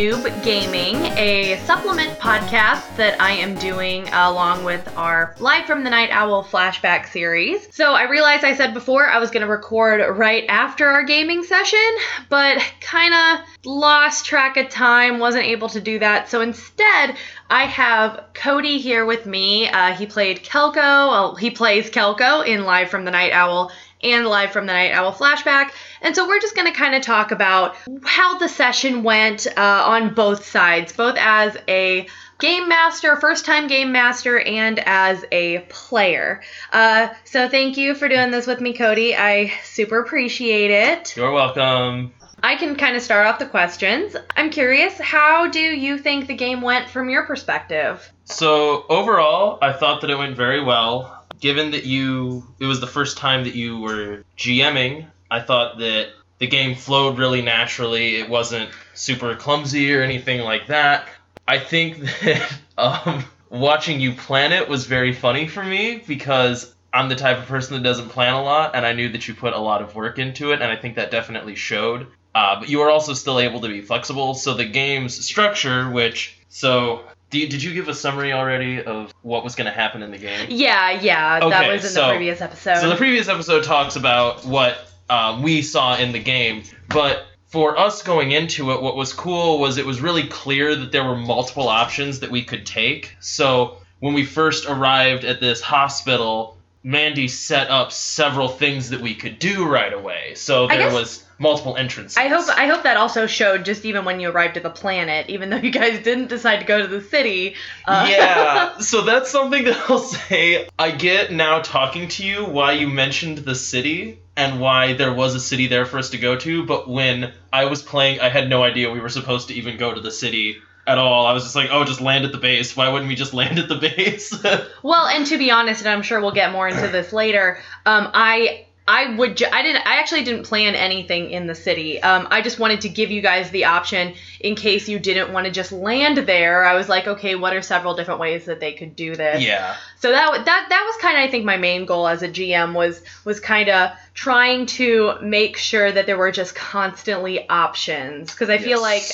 Noob Gaming, a supplement podcast that I am doing along with our Live from the Night Owl flashback series. So, I realized I said before I was going to record right after our gaming session, but kind of lost track of time, wasn't able to do that. So, instead, I have Cody here with me. Uh, he played Kelko, well, he plays Kelko in Live from the Night Owl and live from the Night Owl flashback. And so we're just going to kind of talk about how the session went uh, on both sides, both as a game master, first time game master, and as a player. Uh, so thank you for doing this with me, Cody. I super appreciate it. You're welcome. I can kind of start off the questions. I'm curious, how do you think the game went from your perspective? So, overall, I thought that it went very well given that you it was the first time that you were GMing, I thought that the game flowed really naturally. It wasn't super clumsy or anything like that. I think that um, watching you plan it was very funny for me because I'm the type of person that doesn't plan a lot, and I knew that you put a lot of work into it, and I think that definitely showed. Uh, but you were also still able to be flexible. So the game's structure, which so you, did you give a summary already of what was going to happen in the game? Yeah, yeah, okay, that was in so, the previous episode. So the previous episode talks about what uh, we saw in the game, but for us going into it, what was cool was it was really clear that there were multiple options that we could take. So when we first arrived at this hospital, Mandi set up several things that we could do right away. So there guess, was multiple entrances. I hope I hope that also showed just even when you arrived at the planet, even though you guys didn't decide to go to the city. Uh, yeah, so that's something that I'll say. I get now talking to you why you mentioned the city and why there was a city there for us to go to, but when I was playing, I had no idea we were supposed to even go to the city at all. I was just like, oh, just land at the base. Why wouldn't we just land at the base? well, and to be honest, and I'm sure we'll get more into this later. Um, I I would ju- I didn't I actually didn't plan anything in the city. Um, I just wanted to give you guys the option in case you didn't want to just land there. I was like, okay, what are several different ways that they could do this? Yeah. So that that that was kind of I think my main goal as a GM was was kind of trying to make sure that there were just constantly options because I yes. feel like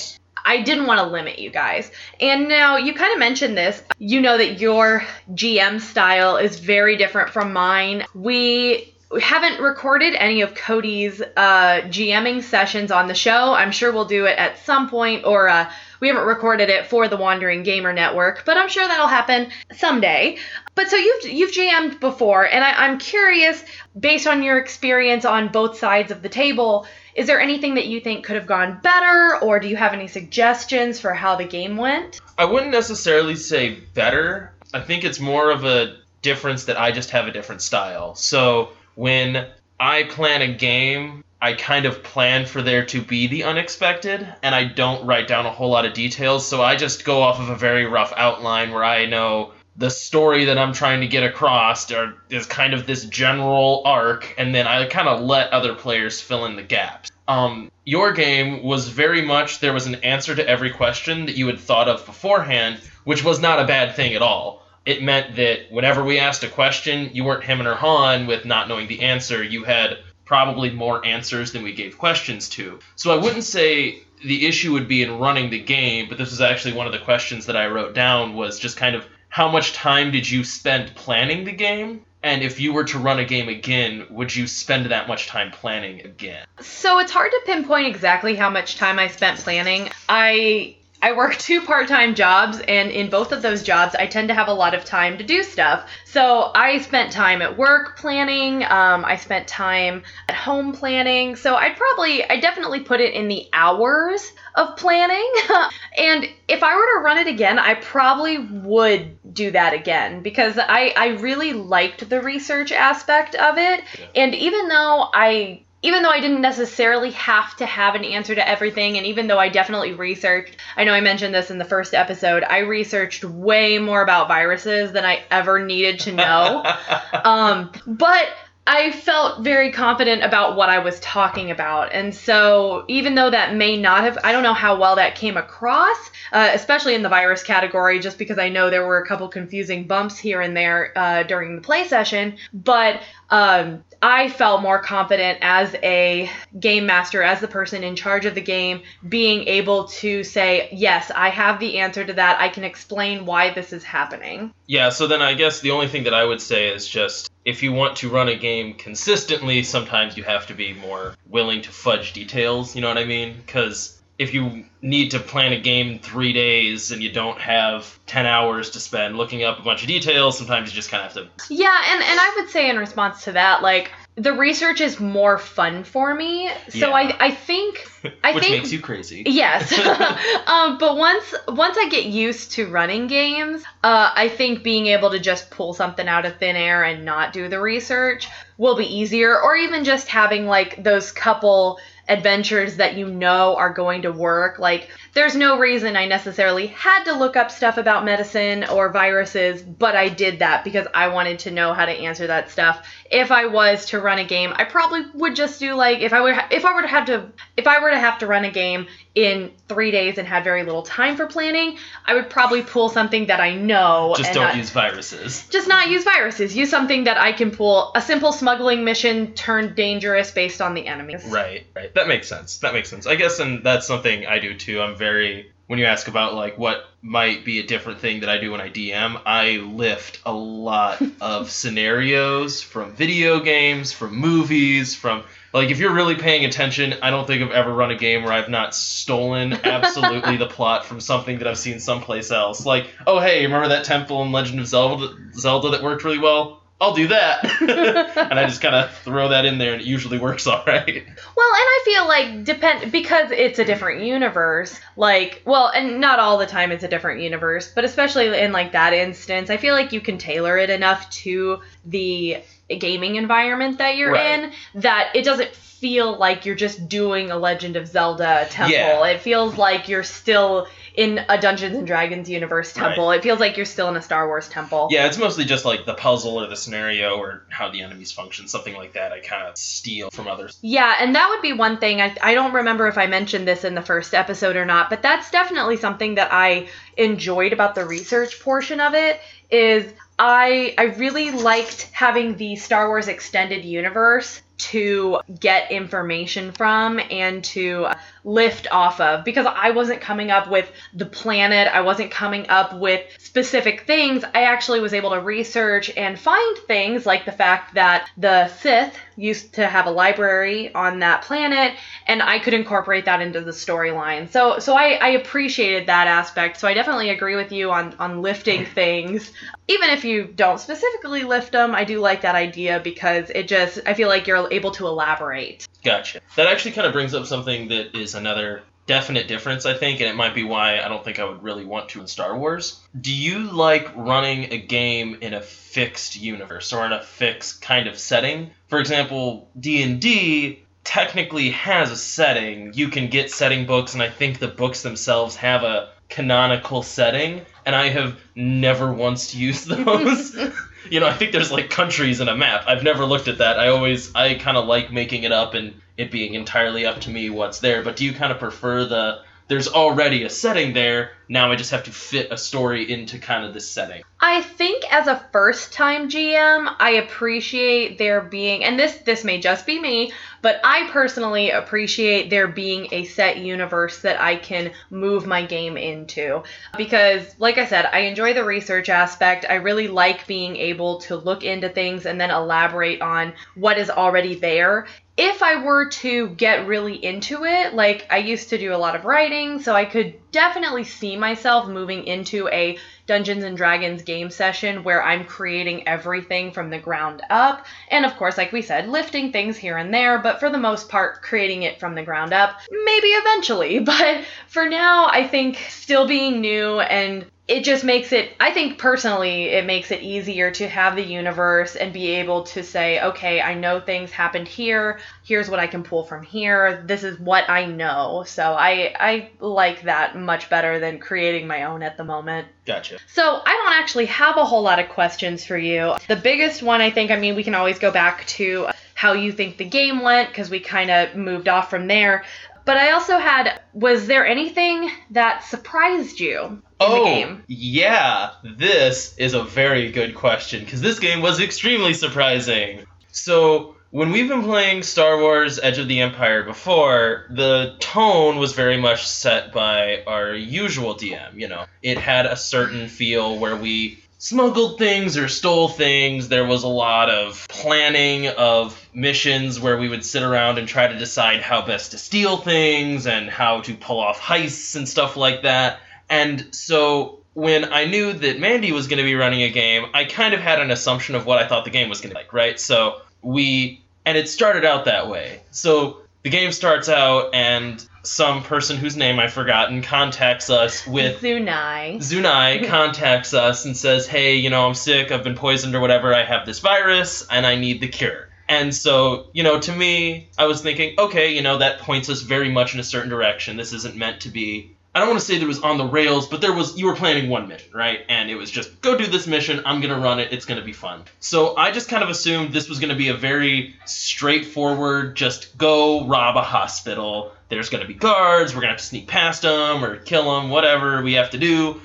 I didn't want to limit you guys. And now you kind of mentioned this. You know that your GM style is very different from mine. We we haven't recorded any of Cody's uh, GMing sessions on the show. I'm sure we'll do it at some point, or uh, we haven't recorded it for the Wandering Gamer Network, but I'm sure that'll happen someday. But so you've you've GM'd before, and I, I'm curious, based on your experience on both sides of the table, is there anything that you think could have gone better, or do you have any suggestions for how the game went? I wouldn't necessarily say better. I think it's more of a difference that I just have a different style. So when I plan a game, I kind of plan for there to be the unexpected, and I don't write down a whole lot of details, so I just go off of a very rough outline where I know the story that I'm trying to get across are, is kind of this general arc, and then I kind of let other players fill in the gaps. Um, your game was very much there was an answer to every question that you had thought of beforehand, which was not a bad thing at all. It meant that whenever we asked a question, you weren't hemming or hawing with not knowing the answer. You had probably more answers than we gave questions to. So I wouldn't say the issue would be in running the game, but this was actually one of the questions that I wrote down was just kind of how much time did you spend planning the game? And if you were to run a game again, would you spend that much time planning again? So it's hard to pinpoint exactly how much time I spent planning. I I work two part time jobs, and in both of those jobs, I tend to have a lot of time to do stuff. So I spent time at work planning, um, I spent time at home planning. So I'd probably, I definitely put it in the hours of planning. and if I were to run it again, I probably would do that again because I, I really liked the research aspect of it. And even though I even though I didn't necessarily have to have an answer to everything, and even though I definitely researched, I know I mentioned this in the first episode, I researched way more about viruses than I ever needed to know. um, but I felt very confident about what I was talking about. And so, even though that may not have, I don't know how well that came across, uh, especially in the virus category, just because I know there were a couple confusing bumps here and there uh, during the play session. But um, I felt more confident as a game master, as the person in charge of the game, being able to say, yes, I have the answer to that. I can explain why this is happening. Yeah, so then I guess the only thing that I would say is just if you want to run a game consistently, sometimes you have to be more willing to fudge details, you know what I mean? Because if you need to plan a game in three days and you don't have 10 hours to spend looking up a bunch of details, sometimes you just kind of have to. Yeah, and, and I would say in response to that, like, the research is more fun for me. So Yeah. I, I think I Which think makes you crazy. Yes, um, but once once I get used to running games, uh, I think being able to just pull something out of thin air and not do the research will be easier. Or even just having like those couple adventures that you know are going to work. Like there's no reason I necessarily had to look up stuff about medicine or viruses, but I did that because I wanted to know how to answer that stuff. If I was to run a game, I probably would just do like if I would if I were to have to if I were to have to run a game in 3 days and had very little time for planning, I would probably pull something that I know Just don't not, use viruses. just not use viruses. Use something that I can pull a simple smuggling mission turned dangerous based on the enemies. Right, right. That makes sense. That makes sense. I guess, and that's something I do too. I'm very when you ask about like what might be a different thing that I do when I DM, I lift a lot of scenarios from video games, from movies, from like if you're really paying attention, I don't think I've ever run a game where I've not stolen absolutely the plot from something that I've seen someplace else. Like, oh hey, remember that temple in Legend of Zelda Zelda that worked really well? I'll do that. and I just kind of throw that in there and it usually works all right. Well, and I feel like depend because it's a different universe. Like, well, and not all the time it's a different universe, but especially in like that instance, I feel like you can tailor it enough to the gaming environment that you're Right. in that it doesn't feel like you're just doing a Legend of Zelda temple. Yeah. It feels like you're still in a Dungeons and Dragons universe temple. It feels like you're still in a Star Wars temple. Yeah, it's mostly just like the puzzle or the scenario or how the enemies function, something like that. I kind of steal from others. Yeah, and that would be one thing. I, I don't remember if I mentioned this in the first episode or not, but that's definitely something that I enjoyed about the research portion of it is I I really liked having the Star Wars extended universe to get information from and to lift off of because I wasn't coming up with the planet, I wasn't coming up with specific things. I actually was able to research and find things like the fact that the Sith used to have a library on that planet and I could incorporate that into the storyline. So so I, I appreciated that aspect. So I definitely agree with you on on lifting things. Even if you don't specifically lift them, I do like that idea because it just I feel like you're able to elaborate. Gotcha. That actually kind of brings up something that is another definite difference, I think, and it might be why I don't think I would really want to in Star Wars. Do you like running a game in a fixed universe or in a fixed kind of setting? For example, D&D technically has a setting. You can get setting books and I think the books themselves have a canonical setting and I have never once used those. you know, I think there's like countries in a map. I've never looked at that. I always I kind of like making it up and it being entirely up to me what's there. But do you kind of prefer the there's already a setting there, now I just have to fit a story into kind of this setting. I think as a first time GM, I appreciate there being and this this may just be me, but I personally appreciate there being a set universe that I can move my game into because like I said, I enjoy the research aspect. I really like being able to look into things and then elaborate on what is already there if I were to get really into it, like I used to do a lot of writing, so I could definitely see myself moving into a Dungeons and Dragons game session where I'm creating everything from the ground up. And of course, like we said, lifting things here and there, but for the most part, creating it from the ground up. Maybe eventually, but for now, I think still being new and it just makes it i think personally it makes it easier to have the universe and be able to say okay i know things happened here here's what i can pull from here this is what i know so i i like that much better than creating my own at the moment Gotcha. so I don't actually have a whole lot of questions for you. The biggest one, I think, I mean, we can always go back to how you think the game went because we kind of moved off from there. But I also had, was there anything that surprised you in oh, the game? yeah. This is a very good question because this game was extremely surprising. So when we've been playing Star Wars Edge of the Empire before, the tone was very much set by our usual DM. You know, it had a certain feel where we smuggled things or stole things. There was a lot of planning of missions where we would sit around and try to decide how best to steal things and how to pull off heists and stuff like that. And so when I knew that Mandi was going to be running a game, I kind of had an assumption of what I thought the game was going to be like, right? So we, and it started out that way. So the game starts out and some person whose name I've forgotten contacts us with Zunai. Zunai contacts us and says, "Hey, you know, I'm sick. I've been poisoned or whatever. I have this virus and I need the cure." And so, you know, to me, I was thinking, okay, you know, that points us very much in a certain direction. This isn't meant to be I don't want to say that it was on the rails, but there was you were planning one mission, right? And it was just go do this mission. I'm gonna run it. It's gonna be fun. So I just kind of assumed this was gonna be a very straightforward, just go rob a hospital. There's gonna be guards. We're gonna have to sneak past them or kill them, whatever we have to do.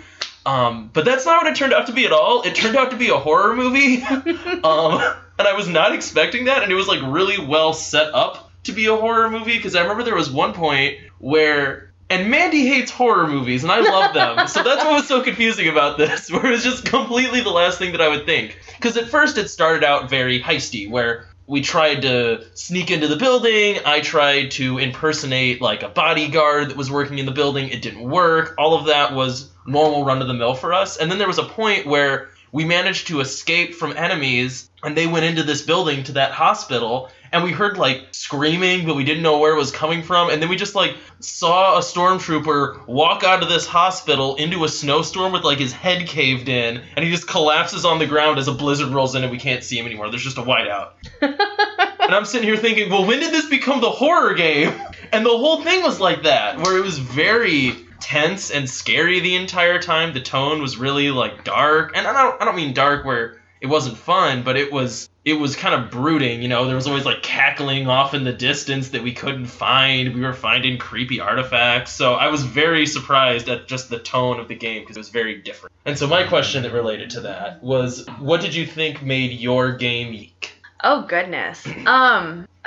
Um, but that's not what it turned out to be at all. It turned out to be a horror movie, um, and I was not expecting that. And it was like really well set up to be a horror movie because I remember there was one point where and Mandi hates horror movies, and I love them. so that's what was so confusing about this, where it was just completely the last thing that I would think. Because at first it started out very heisty, where we tried to sneak into the building. I tried to impersonate like a bodyguard that was working in the building. It didn't work. All of that was normal run of the mill for us. And then there was a point where we managed to escape from enemies and they went into this building to that hospital and we heard like screaming but we didn't know where it was coming from. And then we just like saw a stormtrooper walk out of this hospital into a snowstorm with like his head caved in and he just collapses on the ground as a blizzard rolls in and we can't see him anymore. There's just a whiteout. And i'm sitting here thinking well when did this become the horror game? And the whole thing was like that where it was very tense and scary the entire time. The tone was really like dark. And i don't i don't mean dark where it wasn't fun, but it was it was kind of brooding. You know, there was always like cackling off in the distance that we couldn't find. We were finding creepy artifacts. So I was very surprised at just the tone of the game because it was very different. And so my question that related to that was, what did you think made your game unique? Oh goodness. Um.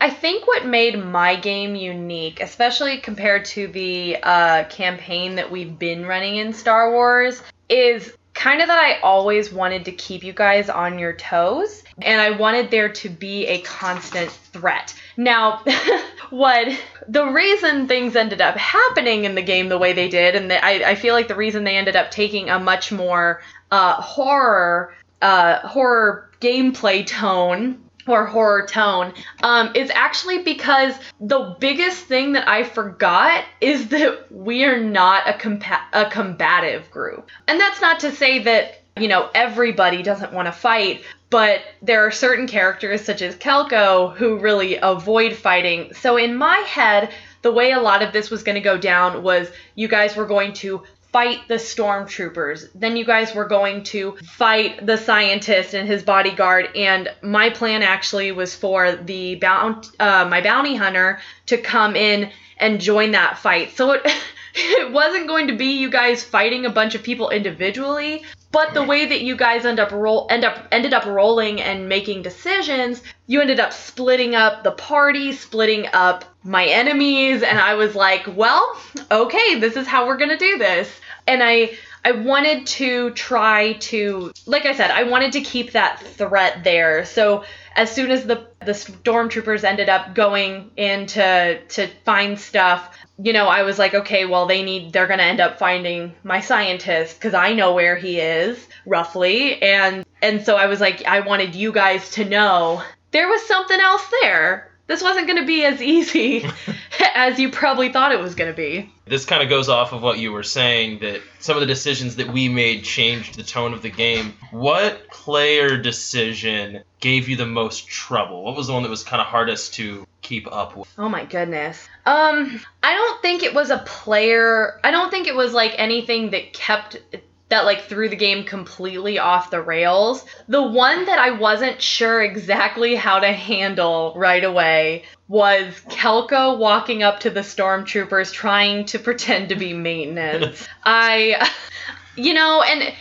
I think what made my game unique, especially compared to the uh, campaign that we've been running in Star Wars, is kind of that I always wanted to keep you guys on your toes and I wanted there to be a constant threat. Now, what the reason things ended up happening in the game the way they did, and the, I, I feel like the reason they ended up taking a much more uh, horror uh, horror gameplay tone or horror tone um, is actually because the biggest thing that I forgot is that we are not a, compa- a combative group. And that's not to say that, you know, everybody doesn't want to fight, but there are certain characters such as Kelko who really avoid fighting. So in my head, the way a lot of this was going to go down was you guys were going to fight the stormtroopers. Then you guys were going to fight the scientist and his bodyguard. And my plan actually was for the bounty, uh, my bounty hunter to come in and join that fight. So it. it wasn't going to be you guys fighting a bunch of people individually, but the way that you guys end up roll end up ended up rolling and making decisions, you ended up splitting up the party, splitting up my enemies, and I was like, well, okay, this is how we're gonna do this and I I wanted to try to like I said, I wanted to keep that threat there. So as soon as the the stormtroopers ended up going in to to find stuff, you know, I was like, okay, well they need they're to end up finding my scientist cuz I know where he is roughly. And and so I was like I wanted you guys to know there was something else there this wasn't going to be as easy as you probably thought it was going to be. This kind of goes off of what you were saying that some of the decisions that we made changed the tone of the game. What player decision gave you the most trouble? What was the one that was kind of hardest to keep up with? Oh my goodness. Um, I don't think it was a player. I don't think it was like anything that kept that like threw the game completely off the rails. The one that I wasn't sure exactly how to handle right away was Kelko walking up to the stormtroopers trying to pretend to be maintenance. I you know, and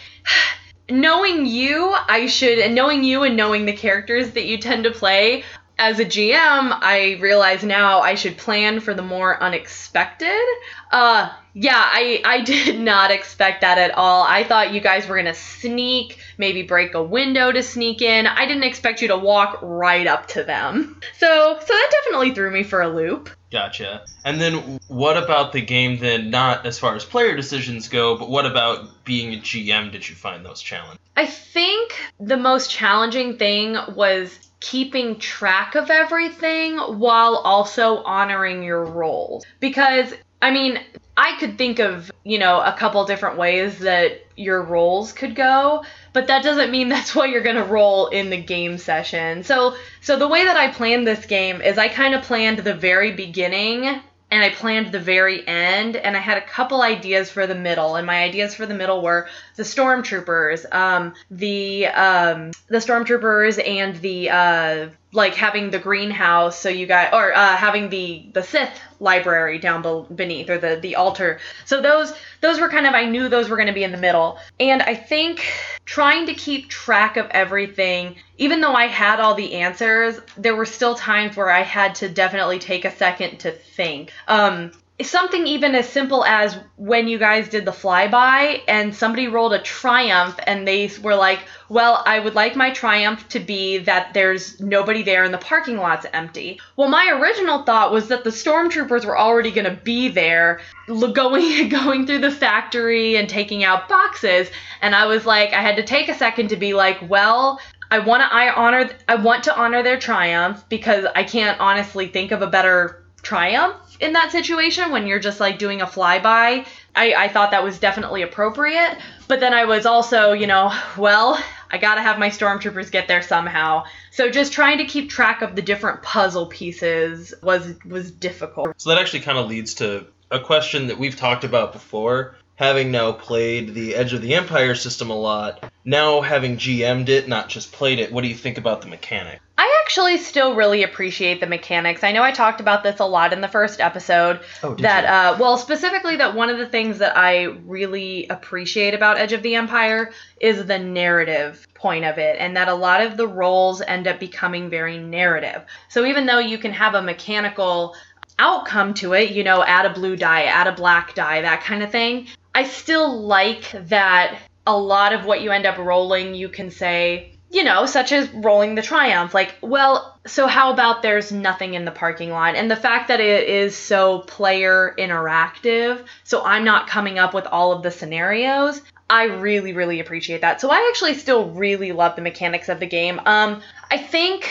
knowing you, I should, and knowing you and knowing the characters that you tend to play, as a GM, I realize now I should plan for the more unexpected. Uh, yeah, I, I did not expect that at all. I thought you guys were gonna sneak, maybe break a window to sneak in. I didn't expect you to walk right up to them. So, so that definitely threw me for a loop. Gotcha. And then what about the game then, not as far as player decisions go, but what about being a GM did you find those challenges? I think the most challenging thing was keeping track of everything while also honoring your rolls. Because, I mean, I could think of, you know, a couple different ways that your rolls could go, but that doesn't mean that's what you're going to roll in the game session. So, so the way that I planned this game is I kind of planned the very beginning and I planned the very end, and I had a couple ideas for the middle. And my ideas for the middle were the stormtroopers, um, the um, the stormtroopers, and the uh, like having the greenhouse. So you got or uh, having the the Sith library down be- beneath or the the altar. So those those were kind of I knew those were going to be in the middle, and I think trying to keep track of everything, even though I had all the answers, there were still times where I had to definitely take a second to think. Um, something even as simple as when you guys did the flyby and somebody rolled a triumph and they were like, Well, I would like my triumph to be that there's nobody there and the parking lot's empty. Well, my original thought was that the stormtroopers were already going to be there going going through the factory and taking out boxes and I was like I had to take a second to be like, well, I want to I honor I want to honor their triumph because I can't honestly think of a better triumph in that situation when you're just like doing a flyby. I, I thought that was definitely appropriate. But then I was also, you know, well, I gotta have my stormtroopers get there somehow. So just trying to keep track of the different puzzle pieces was was difficult. So that actually kind of leads to a question that we've talked about before. Having now played the Edge of the Empire system a lot, now having GM'd it, not just played it, what do you think about the mechanic? I actually still really appreciate the mechanics. I know I talked about this a lot in the first episode. Oh, did that you? uh, well, specifically that one of the things that I really appreciate about Edge of the Empire is the narrative point of it, and that a lot of the rolls end up becoming very narrative. So even though you can have a mechanical outcome to it, you know, add a blue die, add a black die, that kind of thing. I still like that a lot of what you end up rolling, you can say, you know, such as rolling the triumph. Like, well, so how about there's nothing in the parking lot? And the fact that it is so player interactive, so I'm not coming up with all of the scenarios. I really, really appreciate that. So I actually still really love the mechanics of the game. Um, I think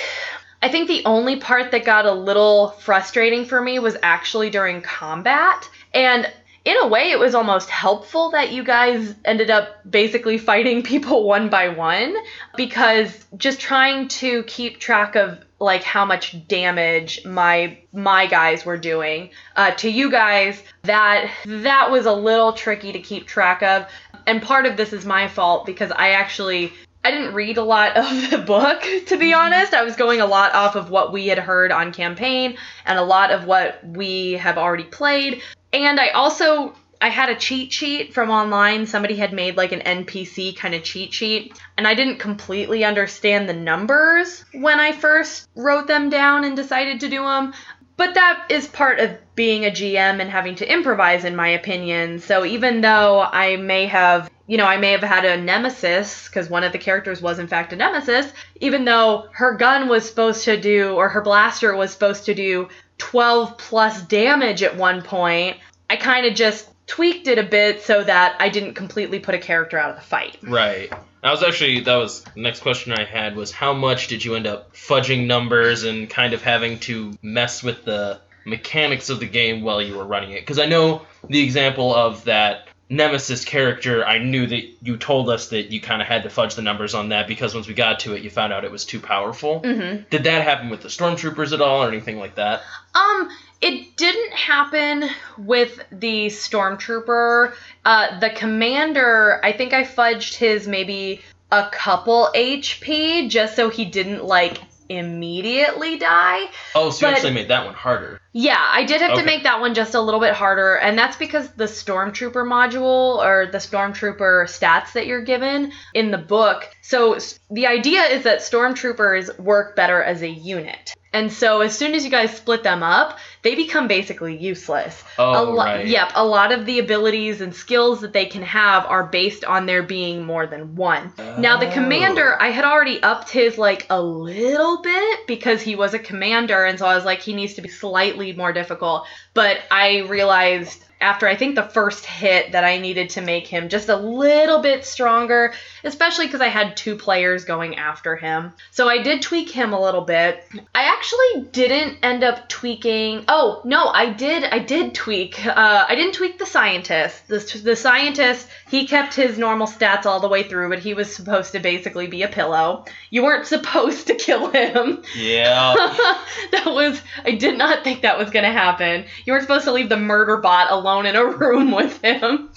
I think the only part that got a little frustrating for me was actually during combat. And in a way, it was almost helpful that you guys ended up basically fighting people one by one because just trying to keep track of like how much damage my my guys were doing uh, to you guys that that was a little tricky to keep track of. And part of this is my fault because i actually I didn't read a lot of the book, to be mm-hmm. honest. I was going a lot off of what we had heard on campaign and a lot of what we have already played. And I also I had a cheat sheet from online. Somebody had made like an NPC kind of cheat sheet, and I didn't completely understand the numbers when I first wrote them down and decided to do them. But that is part of being a GM and having to improvise, in my opinion. So even though I may have, you know, I may have had a nemesis, because one of the characters was in fact a nemesis, even though her gun was supposed to do, or her blaster was supposed to do 12 plus damage at one point, I kind of just tweaked it a bit so that I didn't completely put a character out of the fight. Right. That was actually that was the next question I had was how much did you end up fudging numbers and kind of having to mess with the mechanics of the game while you were running it? Because I know the example of that Nemesis character, I knew that you told us that you kind of had to fudge the numbers on that because once we got to it, you found out it was too powerful. Mm-hmm. Did that happen with the stormtroopers at all or anything like that? Um, it didn't happen with the stormtrooper. Uh, the commander, I think I fudged his maybe a couple HP just so he didn't like immediately die. Oh, so you actually made that one harder. Yeah, I did have Okay. to make that one just a little bit harder, and that's because the Stormtrooper module or the Stormtrooper stats that you're given in the book. So the idea is that Stormtroopers work better as a unit. And so as soon as you guys split them up, they become basically useless. Oh, a lo- right. Yep, a lot of the abilities and skills that they can have are based on there being more than one. Now the Oh. commander, I had already upped his like a little bit because he was a commander, and so I was like, he needs to be slightly more difficult. But I realized after I think the first hit that I needed to make him just a little bit stronger, especially because I had two players going after him. So I did tweak him a little bit. I actually didn't end up tweaking. Oh no, I did. I did tweak. Uh, I didn't tweak the scientist. The, the scientist he kept his normal stats all the way through, but he was supposed to basically be a pillow. You weren't supposed to kill him. Yeah. that was I did not think that was gonna happen. You weren't supposed to leave the murder bot alone in a room with him.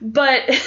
But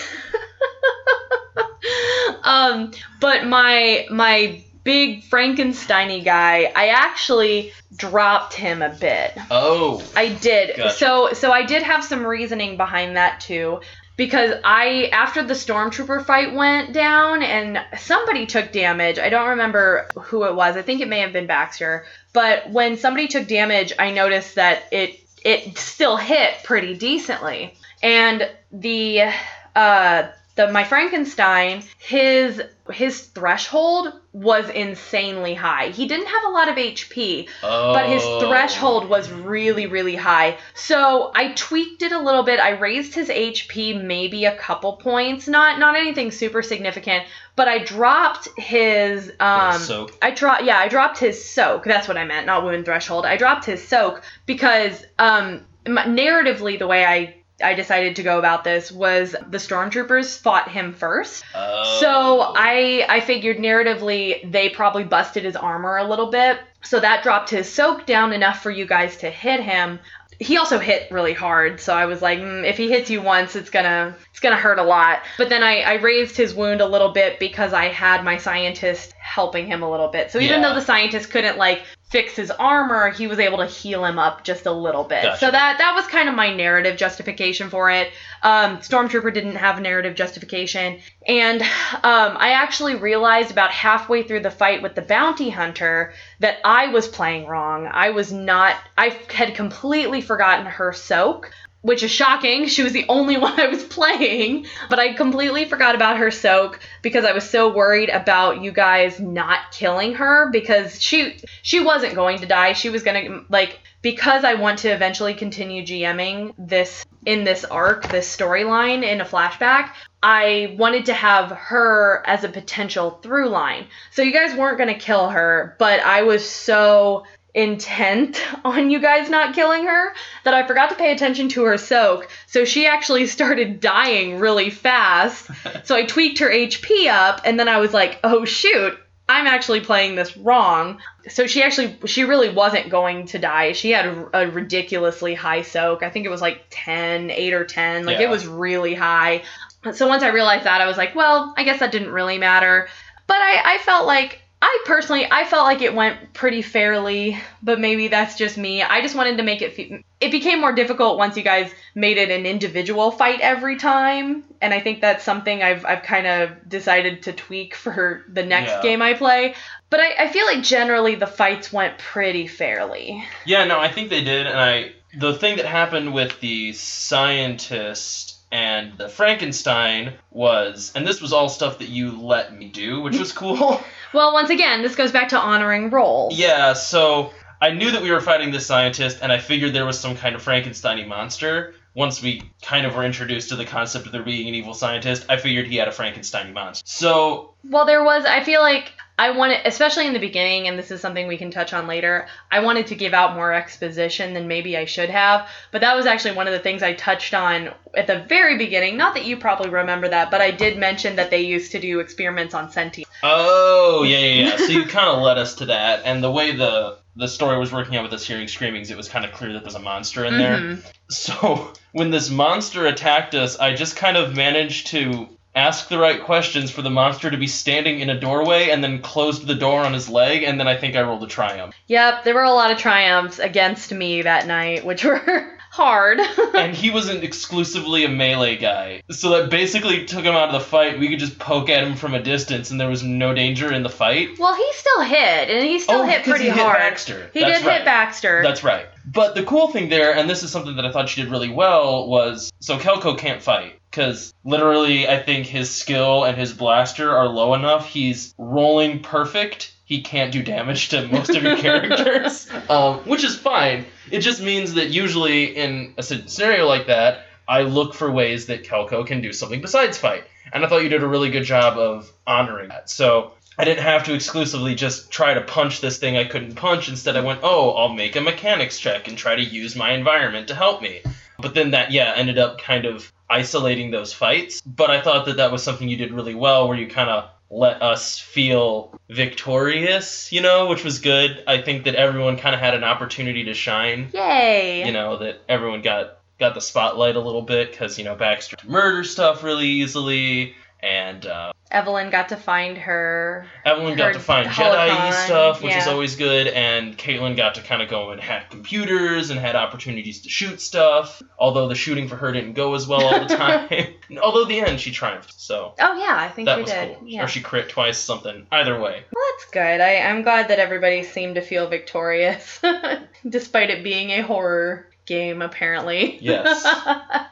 um but my my big Frankensteiny guy, I actually dropped him a bit. oh. I did. Gotcha. So so I did have some reasoning behind that too. Because I after the stormtrooper fight went down and somebody took damage. I don't remember who it was. I think it may have been Baxter. But when somebody took damage, I noticed that it it still hit pretty decently. And the uh the my Frankenstein, his his threshold was insanely high. He didn't have a lot of HP, Oh. but his threshold was really really high so i tweaked it a little bit i raised his hp maybe a couple points not not anything super significant but i dropped his um so I dropped, yeah, I dropped his soak. That's what I meant, not wound threshold. I dropped his soak because, um, narratively, the way I I decided to go about this was the stormtroopers fought him first. oh. So I I figured narratively they probably busted his armor a little bit. So that dropped his soak down enough for you guys to hit him. He also hit really hard, so I was like, mm, if he hits you once, it's gonna it's gonna hurt a lot. But then I, I raised his wound a little bit because I had my scientist helping him a little bit. So even Yeah. though the scientist couldn't like fix his armor, he was able to heal him up just a little bit. Gotcha. So that that was kind of my narrative justification for it. Um, Stormtrooper didn't have narrative justification, and um, I actually realized about halfway through the fight with the bounty hunter that I was playing wrong. I was not. I had completely forgotten her soak. Which is shocking. She was the only one I was playing, but I completely forgot about her soak because I was so worried about you guys not killing her because she she wasn't going to die. She was going to like because I want to eventually continue GMing this in this arc, this storyline in a flashback, I wanted to have her as a potential through line. So you guys weren't going to kill her, but I was so intent on you guys not killing her that I forgot to pay attention to her soak. So she actually started dying really fast. so I tweaked her HP up and then I was like, "Oh shoot, I'm actually playing this wrong." So she actually she really wasn't going to die. She had a, a ridiculously high soak. I think it was like 10, 8 or 10. Like Yeah. it was really high. So once I realized that, I was like, well, I guess that didn't really matter. But I, I felt like, I personally, I felt like it went pretty fairly, but maybe that's just me. I just wanted to make it, fe- it became more difficult once you guys made it an individual fight every time. And I think that's something I've, I've kind of decided to tweak for the next Yeah. game I play. But I, I feel like generally the fights went pretty fairly. Yeah, no, I think they did, and I the thing that happened with the scientist and the Frankenstein was, and this was all stuff that you let me do, which was cool. Well, once again, this goes back to honoring rolls. yeah, so I knew that we were fighting this scientist, and I figured there was some kind of Frankenstein monster. Once we kind of were introduced to the concept of there being an evil scientist, I figured he had a Frankenstein monster. So Well, there was. I feel like I wanted, especially in the beginning, and this is something we can touch on later. I wanted to give out more exposition than maybe I should have, but that was actually one of the things I touched on at the very beginning. Not that you probably remember that, but I did mention that they used to do experiments on sentience. Oh yeah, yeah, yeah. So you kind of led us to that, and the way the the story was working out with us hearing screamings, it was kind of clear that there's a monster in there. Mhm. So when this monster attacked us, I just kind of managed to ask the right questions for the monster to be standing in a doorway and then closed the door on his leg, and then I think I rolled a triumph. Yep, there were a lot of triumphs against me that night, which were hard. and he wasn't exclusively a melee guy. So that basically took him out of the fight. We could just poke at him from a distance and there was no danger in the fight. well, he still hit, and he still Oh, hit pretty he hit hard. Baxter. He That's did right. hit Baxter. That's right. But the cool thing there, and this is something that I thought she did really well, was so Kelko can't fight. Because literally, I think his skill and his blaster are low enough. He's rolling perfect. He can't do damage to most of your characters, um, which is fine. It just means that usually in a scenario like that, I look for ways that Kelko can do something besides fight. And I thought you did a really good job of honoring that. So I didn't have to exclusively just try to punch this thing I couldn't punch. Instead, I went, oh, I'll make a mechanics check and try to use my environment to help me. But then that, yeah, ended up kind of isolating those fights. But I thought that that was something you did really well, where you kind of let us feel victorious, you know, which was good. I think that everyone kind of had an opportunity to shine. Yay! You know, that everyone got got the spotlight a little bit because you know Baxter murder stuff really easily, and uh, Evelyn got to find her. Evelyn got Her to find Jedi stuff, which is always good, and Caitlin got to kind of go and hack computers and had opportunities to shoot stuff. Although the shooting for her didn't go as well all the time. although the end she triumphed, so Oh yeah, I think that she was did. cool. Yeah. Or she crit twice, something. Either way, Well, that's good. I, I'm glad that everybody seemed to feel victorious, despite it being a horror game, apparently. Yes.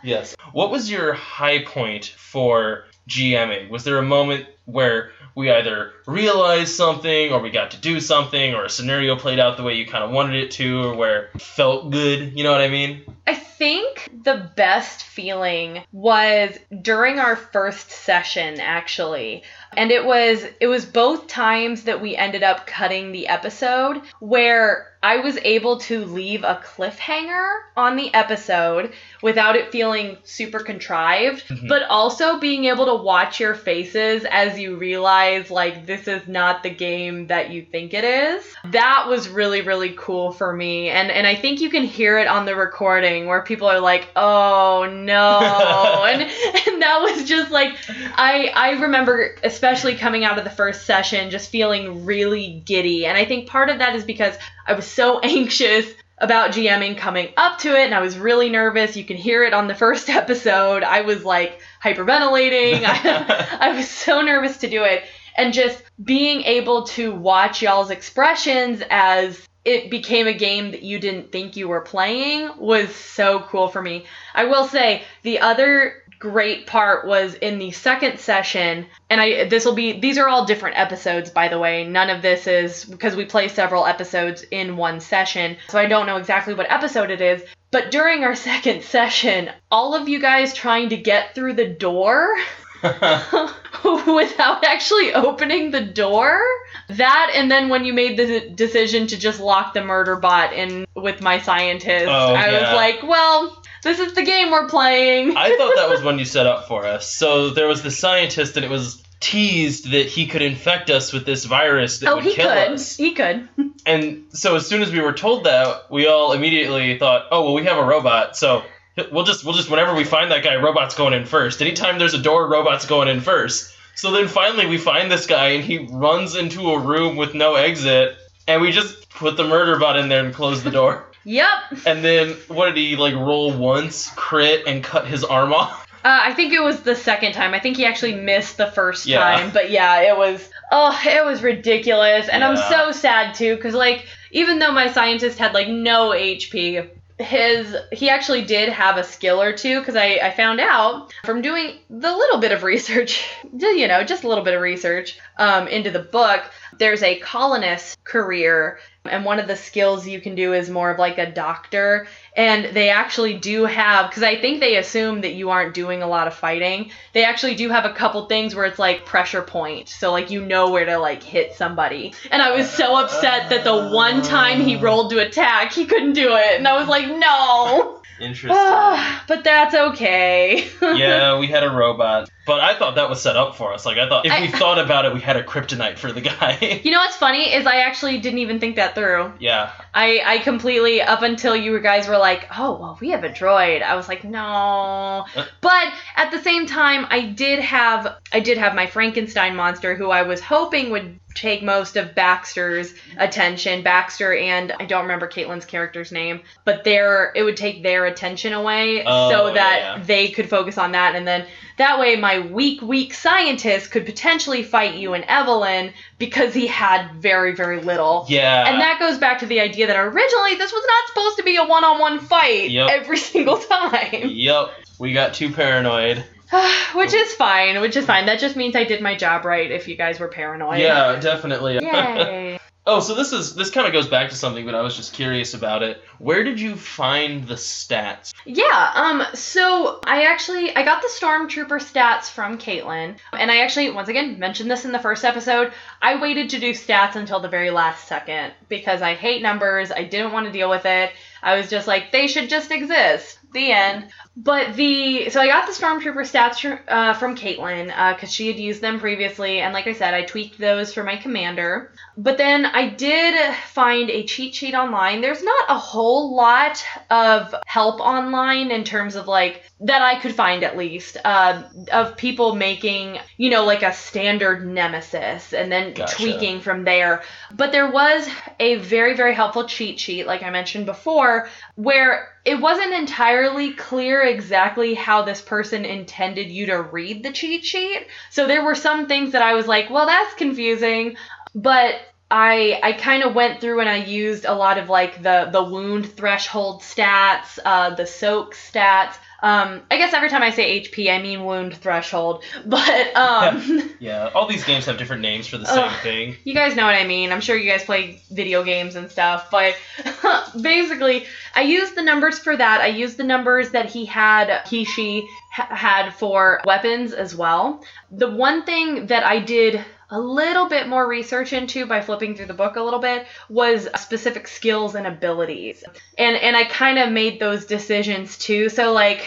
yes. What was your high point for GMing? Was there a moment where we either realized something, or we got to do something, or a scenario played out the way you kind of wanted it to, or where it felt good? You know what I mean? I think the best feeling was during our first session actually. And it was it was both times that we ended up cutting the episode where I was able to leave a cliffhanger on the episode without it feeling super contrived, Mhm. but also being able to watch your faces as you realize like this is not the game that you think it is. That was really really cool for me. And and I think you can hear it on the recording where people are like, "Oh no." and and that was just like I I remember especially coming out of the first session just feeling really giddy. And I think part of that is because I was so anxious about GMing coming up to it and I was really nervous. You can hear it on the first episode. I was like hyperventilating. I, I was so nervous to do it. And just being able to watch y'all's expressions as it became a game that you didn't think you were playing was so cool for me. I will say the other great part was in the second session and I this will be these are all different episodes by the way. None of this is because we play several episodes in one session. So I don't know exactly what episode it is, but during our second session, all of you guys trying to get through the door without actually opening the door. That and then when you made the decision to just lock the murder bot in with my scientist, Oh, I was like, well, this is the game we're playing. I thought that was one you set up for us. So there was the scientist, and it was teased that he could infect us with this virus that oh, would he kill could. us. He could. And so as soon as we were told that, we all immediately thought, "Oh, well, we have a robot, so we'll just we'll just whenever we find that guy, robot's going in first. Anytime there's a door, robot's going in first. So then finally we find this guy, and he runs into a room with no exit, and we just put the murder bot in there and close the door. Yep. And then what did he like roll once, crit, and cut his arm off? Uh, I think it was the second time. I think he actually missed the first Yeah. time. But yeah, it was. Oh, it was ridiculous, and I'm so sad too, because like even though my scientist had like no HP, his he actually did have a skill or two because I, I found out from doing the little bit of research you know just a little bit of research um, into the book there's a colonist career and one of the skills you can do is more of like a doctor. And they actually do have because i think they assume that you aren't doing a lot of fighting. They actually do have a couple things where it's like pressure point so like you know where to like hit somebody. And i was so upset that the one time he rolled to attack he couldn't do it. And i was like no. Interesting. but that's okay. Yeah, we had a robot. But I thought that was set up for us. Like I thought if I- we thought about it, we had a kryptonite for the guy. You know what's funny is I actually didn't even think that through. yeah. I I completely up until you guys were like, "Oh, well, we have a droid." I was like, "No." Uh. But at the same time, I did have I did have my Frankenstein monster who I was hoping would take most of Baxter's attention. Baxter and I don't remember Caitlin's character's name, but their it would take their attention away Oh, so that yeah, yeah. they could focus on that and then that way my weak weak scientist could potentially fight you and Evelyn because he had very very little. Yeah. And that goes back to the idea that originally this was not supposed to be a one-on-one fight Yep. every single time. Yep. We got too paranoid. which is fine, which is fine. That just means I did my job right if you guys were paranoid. Yeah, definitely. Yay. Oh, so this is this kind of goes back to something, but I was just curious about it. Where did you find the stats? yeah, um, so I actually I got the stormtrooper stats from Caitlin. And I actually once again mentioned this in the first episode. I waited to do stats until the very last second because I hate numbers. I didn't want to deal with it. I was just like, they should just exist. The end. But the so I got the stormtrooper stats from, uh, from Caitlin because she had used them previously, and like I said, I tweaked those for my commander. But then I did find a cheat sheet online. There's not a whole lot of help online in terms of like that I could find at least uh, of people making you know like a standard nemesis and then Gotcha. tweaking from there. But there was a very very helpful cheat sheet, like I mentioned before, where it wasn't entirely clear exactly how this person intended you to read the cheat sheet. So there were some things that I was like, well, that's confusing, but I I kind of went through and I used a lot of like the the wound threshold stats, uh, the soak stats. Um, I guess every time I say HP, I mean wound threshold, but um, Yeah, all these games have different names for the same Ugh. thing. you guys know what I mean. I'm sure you guys play video games and stuff, but basically, I used the numbers for that. I used the numbers that he had, he, she ha- had for weapons as well. The one thing that I did a little bit more research into by flipping through the book a little bit was specific skills and abilities. And and I kind of made those decisions too. So like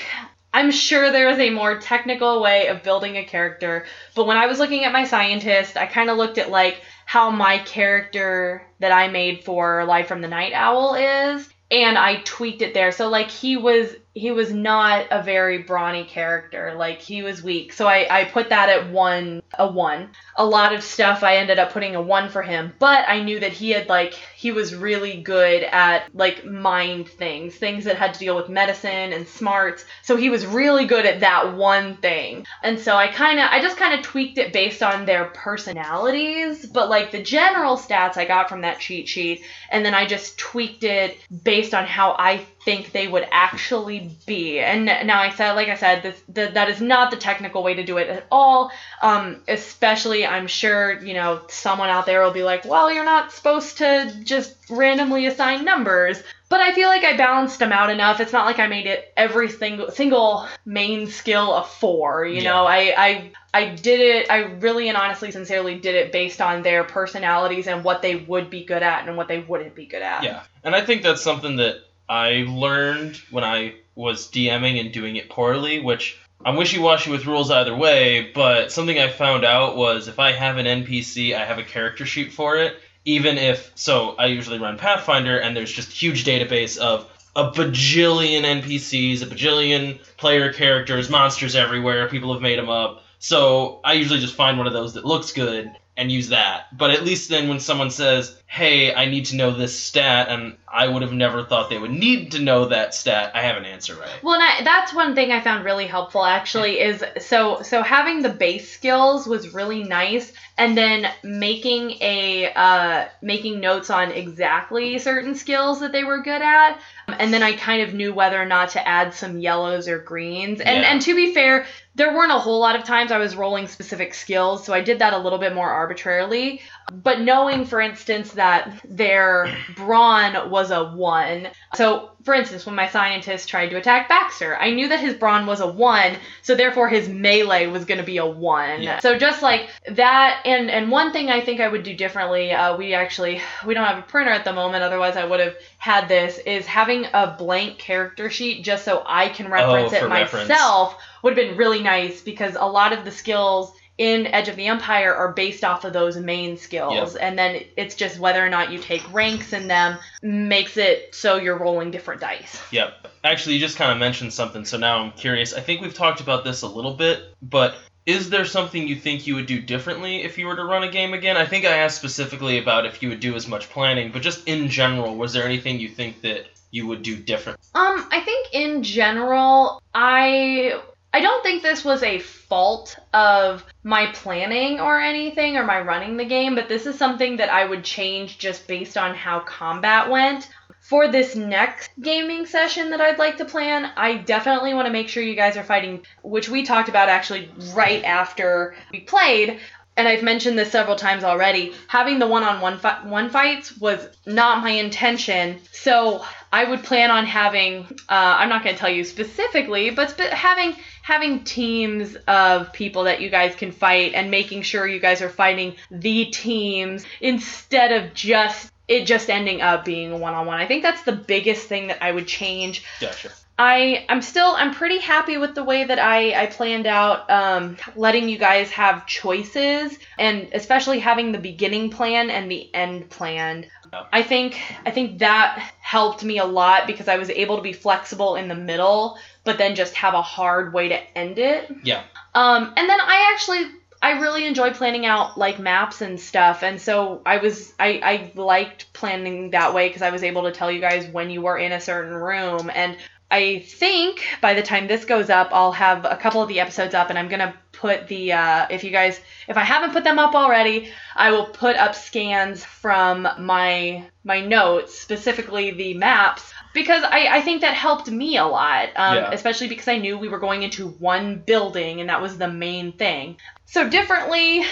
I'm sure there is a more technical way of building a character, but when I was looking at my scientist, I kind of looked at like how my character that I made for Live from the Night Owl is, and I tweaked it there. So like he was he was not a very brawny character. Like he was weak. So I, I put that at one a one. A lot of stuff I ended up putting a one for him. But I knew that he had like he was really good at like mind things, things that had to deal with medicine and smarts. So he was really good at that one thing. And so I kinda I just kinda tweaked it based on their personalities. But like the general stats I got from that cheat sheet, and then I just tweaked it based on how I think they would actually be. And now I said, like I said, this, the, that is not the technical way to do it at all. Um, especially, I'm sure you know someone out there will be like, well, you're not supposed to just randomly assign numbers. But I feel like I balanced them out enough. It's not like I made it every single single main skill a four. You know, I I I did it. I really and honestly, sincerely did it based on their personalities and what they would be good at and what they wouldn't be good at. Yeah, and I think that's something that I learned when I was DMing and doing it poorly, which I'm wishy-washy with rules either way, but something I found out was if I have an NPC, I have a character sheet for it, even if so I usually run Pathfinder and there's just huge database of a bajillion NPCs, a bajillion player characters, monsters everywhere, people have made them up. So I usually just find one of those that looks good and use that. But at least then when someone says, "Hey, I need to know this stat," and I would have never thought they would need to know that stat, I have an answer right. Well, and I, that's one thing I found really helpful actually is so so having the base skills was really nice, and then making a uh, making notes on exactly certain skills that they were good at, and then I kind of knew whether or not to add some yellows or greens. And Yeah. and to be fair, there weren't a whole lot of times I was rolling specific skills, so I did that a little bit more arbitrarily. But knowing, for instance, that their brawn was was a one. So, for instance, when my scientist tried to attack Baxter, I knew that his brawn was a one, so therefore his melee was going to be a one. Yeah. So just like that, and and one thing I think I would do differently, uh, we actually we don't have a printer at the moment, otherwise I would have had this, is having a blank character sheet just so I can reference Oh, it for reference. myself would have been really nice because a lot of the skills in Edge of the Empire are based off of those main skills. And then it's just whether or not you take ranks in them makes it so you're rolling different dice. Yep. Actually, you just kind of mentioned something, so now I'm curious. I think we've talked about this a little bit, but is there something you think you would do differently if you were to run a game again? I think I asked specifically about if you would do as much planning, but just in general, was there anything you think that you would do different? Um, I think in general, I I don't think this was a fault of my planning or anything or my running the game, but this is something that I would change just based on how combat went. For this next gaming session that I'd like to plan, I definitely want to make sure you guys are fighting, which we talked about actually right after we played. And I've mentioned this several times already. Having the one-on-one fi- one fights was not my intention. So I would plan on having. Uh, I'm not going to tell you specifically, but sp- having having teams of people that you guys can fight and making sure you guys are fighting the teams instead of just it just ending up being a one-on-one. I think that's the biggest thing that I would change. Gotcha. I I'm still I'm pretty happy with the way that I I planned out um, letting you guys have choices and especially having the beginning plan and the end plan. I think I think that helped me a lot because I was able to be flexible in the middle, but then just have a hard way to end it. Yeah. Um, and then I actually I really enjoy planning out like maps and stuff, and so I was I I liked planning that way because I was able to tell you guys when you were in a certain room, and I think by the time this goes up, I'll have a couple of the episodes up, and I'm gonna put the uh, if you guys if I haven't put them up already, I will put up scans from my my notes, specifically the maps, because I, I think that helped me a lot, um, Yeah. especially because I knew we were going into one building, and that was the main thing. So differently, eh,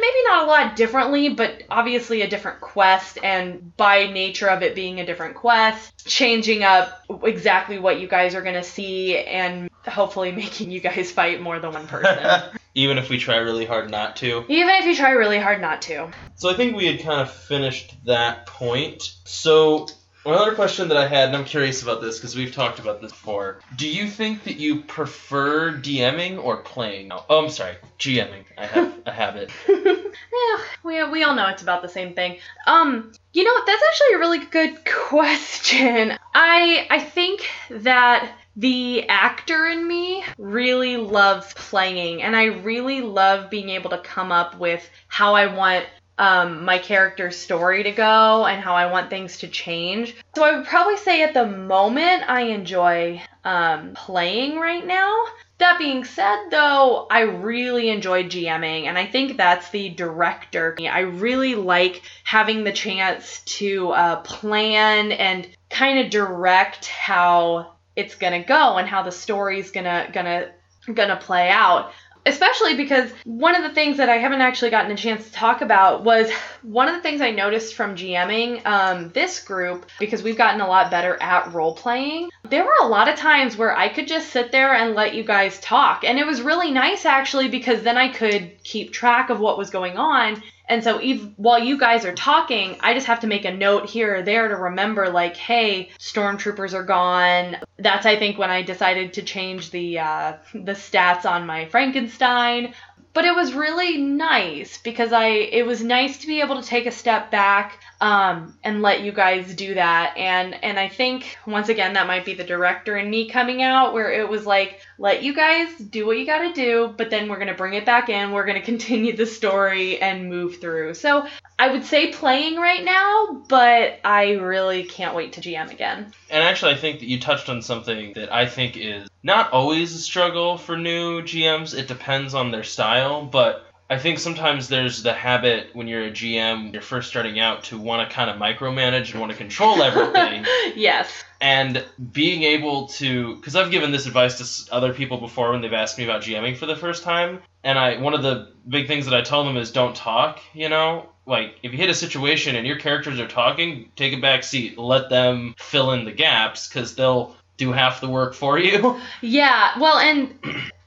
maybe not a lot differently, but obviously a different quest, and by nature of it being a different quest, changing up exactly what you guys are gonna see, and hopefully making you guys fight more than one person. Even if we try really hard not to. Even if you try really hard not to. So I think we had kind of finished that point. So another question that I had, and I'm curious about this because we've talked about this before. Do you think that you prefer DMing or playing? Oh, I'm sorry, GMing. I have a habit. Yeah, we, we all know it's about the same thing. Um, you know, that's actually a really good question. I I think that the actor in me really loves playing, and I really love being able to come up with how I want um, my character's story to go and how I want things to change. So I would probably say at the moment I enjoy um, playing right now. That being said, though, I really enjoy GMing, and I think that's the director. I really like having the chance to uh, plan and kind of direct how it's gonna go and how the story's gonna gonna gonna play out especially because one of the things that I haven't actually gotten a chance to talk about was one of the things I noticed from GMing um, this group, because we've gotten a lot better at role playing. There were a lot of times where I could just sit there and let you guys talk. And it was really nice actually, because then I could keep track of what was going on. And so while you guys are talking, I just have to make a note here or there to remember, like, hey, stormtroopers are gone. That's I think when I decided to change the uh, the stats on my Frankenstein. But it was really nice because I it was nice to be able to take a step back um, and let you guys do that. And and I think once again that might be the director and me coming out where it was like let you guys do what you got to do, but then we're gonna bring it back in. We're gonna continue the story and move through. So I would say playing right now, but I really can't wait to GM again. And actually, I think that you touched on something that I think is not always a struggle for new GMs. It depends on their style, but I think sometimes there's the habit when you're a GM, you're first starting out, to want to kind of micromanage and want to control everything. yes. and being able to because i've given this advice to other people before when they've asked me about gming for the first time and i one of the big things that i tell them is don't talk you know like if you hit a situation and your characters are talking, take a back seat, let them fill in the gaps because they'll do half the work for you. Yeah, well, and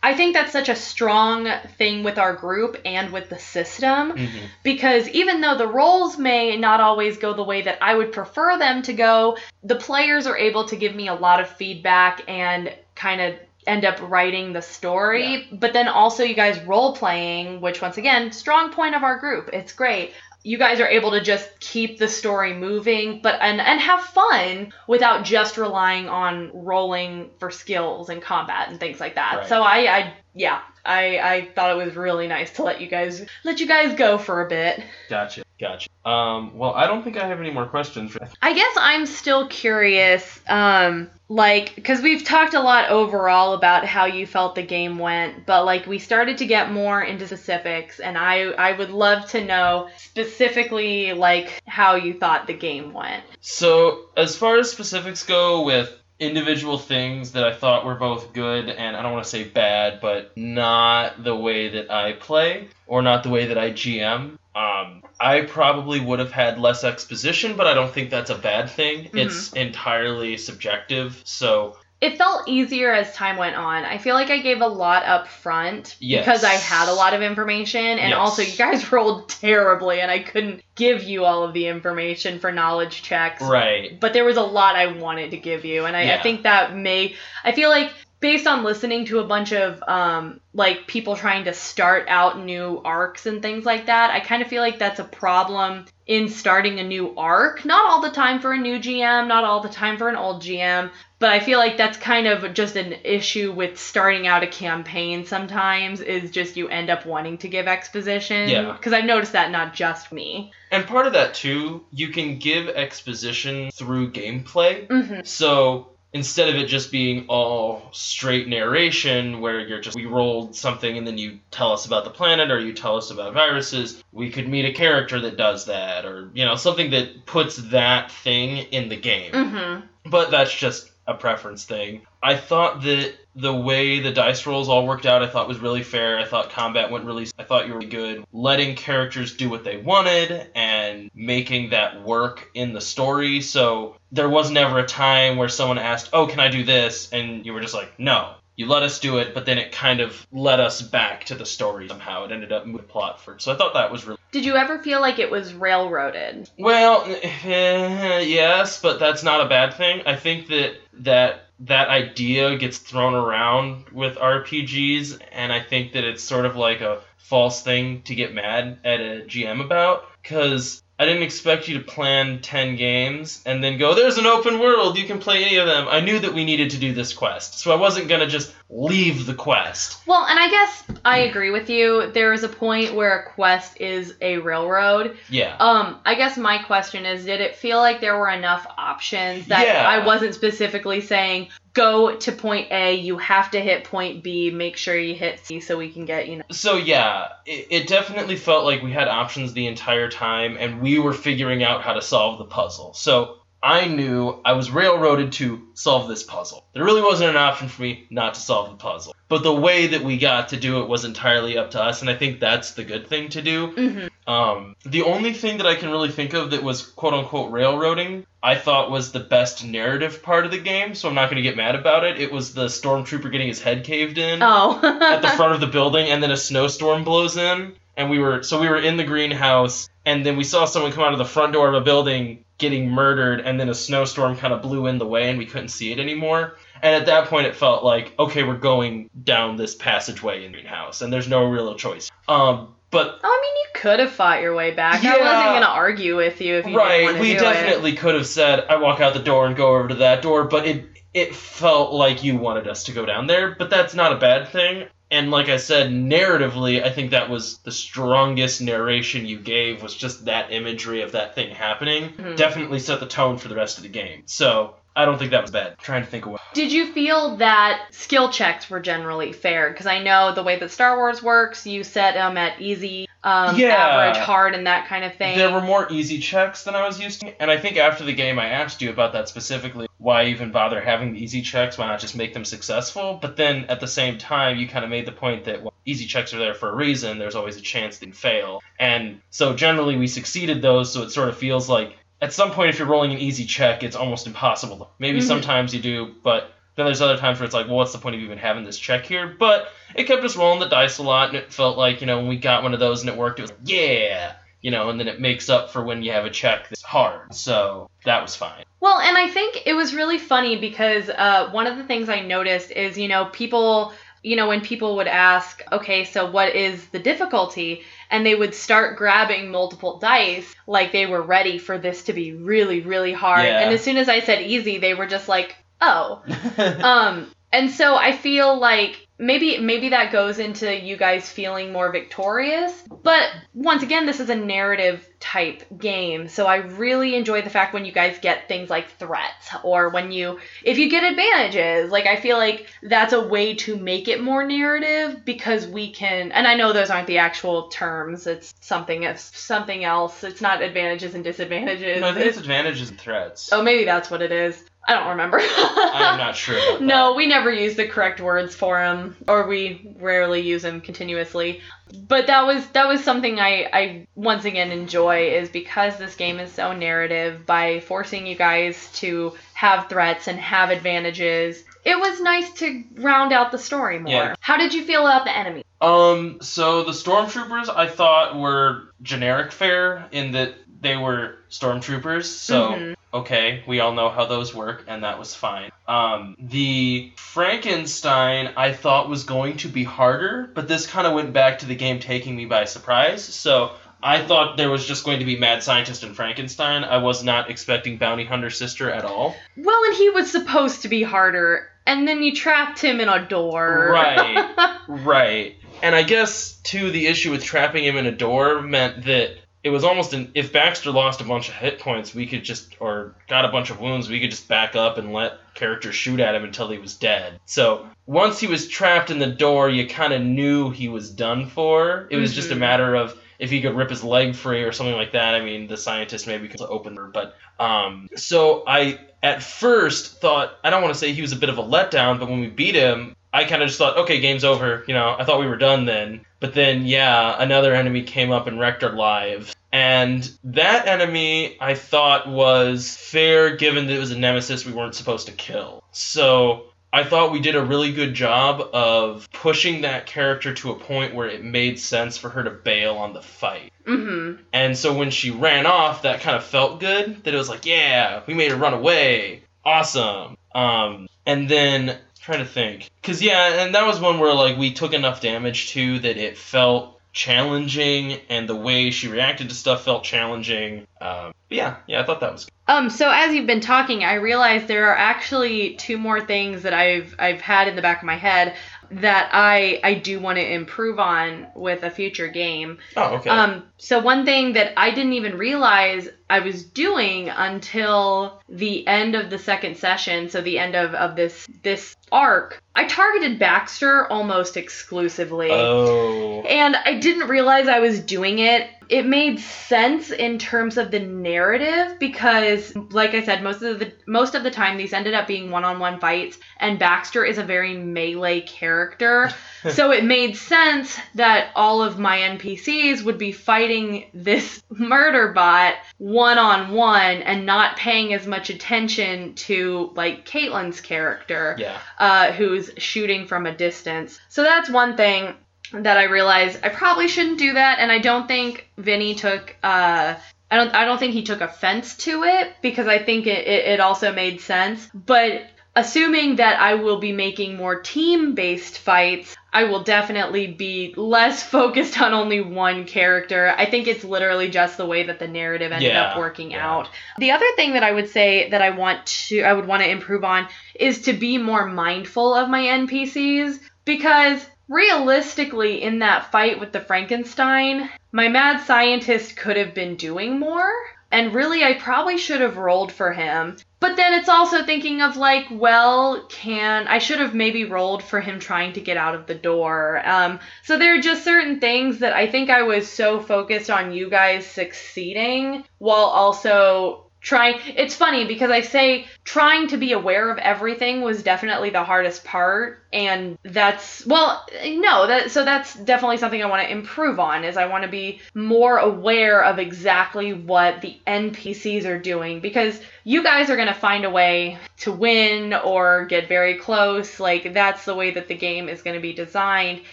I think that's such a strong thing with our group and with the system Mhm. because even though the rolls may not always go the way that I would prefer them to go, the players are able to give me a lot of feedback and kind of end up writing the story. But then also, you guys role playing, which once again, strong point of our group. It's great. You guys are able to just keep the story moving, but and and have fun without just relying on rolling for skills and combat and things like that. Right. So I, I yeah, I I thought it was really nice to let you guys let you guys go for a bit. Gotcha, gotcha. Um, well, I don't think I have any more questions. I guess I'm still curious, um, like, because we've talked a lot overall about how you felt the game went, but like we started to get more into specifics, and I I would love to know specifically like how you thought the game went. So, as far as specifics go with individual things that I thought were both good and I don't want to say bad, but not the way that I play or not the way that I GM, um, I probably would have had less exposition, but I don't think that's a bad thing. It's entirely subjective. So, It felt easier as time went on. I feel like I gave a lot up front Yes. because I had a lot of information, and Yes. also you guys rolled terribly, and I couldn't give you all of the information for knowledge checks. right. but there was a lot I wanted to give you, and I, I think that may. I feel like based on listening to a bunch of um, like people trying to start out new arcs and things like that, I kind of feel like that's a problem in starting a new arc. Not all the time for a new GM, not all the time for an old GM, but I feel like that's kind of just an issue with starting out a campaign sometimes is just you end up wanting to give exposition. Yeah. Because I've noticed that not just me. And part of that too, you can give exposition through gameplay. hmm So instead of it just being all straight narration where you're just we rolled something and then you tell us about the planet or you tell us about viruses, we could meet a character that does that or you know something that puts that thing in the game. hmm But that's just a preference thing. I thought that the way the dice rolls all worked out, I thought was really fair. I thought combat went really. I thought you were good, letting characters do what they wanted and making that work in the story. So there was never a time where someone asked, "Oh, can I do this?" and you were just like, "No." You let us do it, but then it kind of led us back to the story somehow. It ended up moving plot forward. So I thought that was really Did you ever feel like it was railroaded? well, eh, yes, but that's not a bad thing. I think that that that idea gets thrown around with RPGs, and I think that it's sort of like a false thing to get mad at a GM about, because I didn't expect you to plan 10 games and then go, there's an open world, you can play any of them. I knew that we needed to do this quest, so I wasn't going to just leave the quest. Well, and I guess I agree with you. There is a point where a quest is a railroad. Yeah. Um, I guess my question is, did it feel like there were enough options that Yeah. I wasn't specifically saying go to point A, you have to hit point B, make sure you hit C so we can get, you know. So yeah, it, it definitely felt like we had options the entire time, and we were figuring out how to solve the puzzle. So I knew I was railroaded to solve this puzzle. There really wasn't an option for me not to solve the puzzle. But the way that we got to do it was entirely up to us, and I think that's the good thing to do. hmm Um, the only thing that I can really think of that was quote unquote railroading, I thought was the best narrative part of the game, so I'm not going to get mad about it. It was the stormtrooper getting his head caved in Oh. at the front of the building, and then a snowstorm blows in, and we were so we were in the greenhouse, and then we saw someone come out of the front door of a building getting murdered, and then a snowstorm kind of blew in the way, and we couldn't see it anymore. And at that point, it felt like okay, we're going down this passageway in the greenhouse, and there's no real choice. Um, but Oh, I mean, you could have fought your way back. I Yeah. wasn't gonna argue with you if you right, we definitely could have said, "I walk out the door and go over to that door," but it it felt like you wanted us to go down there. But that's not a bad thing. And like I said, narratively, I think that was the strongest narration you gave was just that imagery of that thing happening. Mhm. Definitely set the tone for the rest of the game. So I don't think that was bad. trying to think of what. Did you feel that skill checks were generally fair? Because I know the way that Star Wars works, you set them at easy, um, Yeah. average, hard, and that kind of thing. There were more easy checks than I was used to, and I think after the game I asked you about that specifically. Why even bother having the easy checks? Why not just make them successful? But then at the same time, you kind of made the point that well, easy checks are there for a reason. There's always a chance they fail, and so generally we succeeded those. So it sort of feels like at some point, if you're rolling an easy check, it's almost impossible. Maybe Mhm. sometimes you do, but then there's other times where it's like, well, what's the point of even having this check here? But it kept us rolling the dice a lot, and it felt like, you know, when we got one of those and it worked, it was like, yeah, you know, and then it makes up for when you have a check that's hard. So that was fine. Well, and I think it was really funny because uh, one of the things I noticed is, you know, people, you know, when people would ask, okay, so what is the difficulty? And they would start grabbing multiple dice like they were ready for this to be really, really hard. Yeah. And as soon as I said easy, they were just like, oh. um, and so I feel like maybe maybe that goes into you guys feeling more victorious. But once again, this is a narrative type game, so I really enjoy the fact when you guys get things like threats or when you if you get advantages. Like I feel like that's a way to make it more narrative because we can and I know those aren't the actual terms. It's something it's something else. It's not advantages and disadvantages. no, I think it's It's- advantages and threats. oh, maybe that's what it is. I don't remember. I'm not sure. No, we never use the correct words for them, or we rarely use them continuously. But that was that was something I I once again enjoy is because this game is so narrative by forcing you guys to have threats and have advantages. It was nice to round out the story more. Yeah. How did you feel about the enemy? Um, so the stormtroopers I thought were generic fare in that they were stormtroopers. So Mhm. Okay, we all know how those work, and that was fine. Um, the Frankenstein I thought was going to be harder, but this kind of went back to the game taking me by surprise. So I thought there was just going to be Mad Scientist and Frankenstein. I was not expecting Bounty Hunter Sister at all. Well, and he was supposed to be harder, and then you trapped him in a door. Right. Right. And I guess too the issue with trapping him in a door meant that it was almost an if Baxter lost a bunch of hit points, we could just or got a bunch of wounds, we could just back up and let characters shoot at him until he was dead. So once he was trapped in the door, you kind of knew he was done for. It was just a Mhm. matter of if he could rip his leg free or something like that. I mean, the scientist maybe could open her, but um, so I at first thought I don't want to say he was a bit of a letdown, but when we beat him, I kind of just thought, okay, game's over. You know, I thought we were done then. But then, yeah, another enemy came up and wrecked our lives. And that enemy I thought was fair given that it was a nemesis we weren't supposed to kill. So I thought we did a really good job of pushing that character to a point where it made sense for her to bail on the fight. Mm-hmm. And so when she ran off, that kind of felt good. That it was like, yeah, we made her run away. Awesome. Um, and then trying to think, cause yeah, and that was one where like we took enough damage too that it felt challenging, and the way she reacted to stuff felt challenging. Um, but yeah, yeah, I thought that was good. Um, so as you've been talking, I realized there are actually two more things that I've I've had in the back of my head that I I do want to improve on with a future game. Oh, okay. Um, so one thing that I didn't even realize I was doing until the end of the second session, so the end of, of this this arc, I targeted Baxter almost exclusively. oh. And I didn't realize I was doing it. It made sense in terms of the narrative because like I said most of the most of the time these ended up being one-on-one fights and Baxter is a very melee character. so it made sense that all of my NPCs would be fighting this murder bot one-on-one and not paying as much attention to like Caitlin's character Yeah. uh, who's shooting from a distance. So that's one thing that I realized I probably shouldn't do that, and I don't think Vinny took. Uh, I don't. I don't think he took offense to it because I think it, it, it also made sense. But assuming that I will be making more team-based fights, I will definitely be less focused on only one character. I think it's literally just the way that the narrative ended Yeah, up working yeah. out. The other thing that I would say that I want to I would want to improve on is to be more mindful of my NPCs because realistically in that fight with the Frankenstein, my mad scientist could have been doing more. and really I probably should have rolled for him. But then it's also thinking of like, well, can I should have maybe rolled for him trying to get out of the door. Um, so there are just certain things that I think I was so focused on you guys succeeding while also trying it's funny because i say trying to be aware of everything was definitely the hardest part and that's well no that so that's definitely something i want to improve on is i want to be more aware of exactly what the npcs are doing because you guys are going to find a way to win or get very close. Like that's the way that the game is going to be designed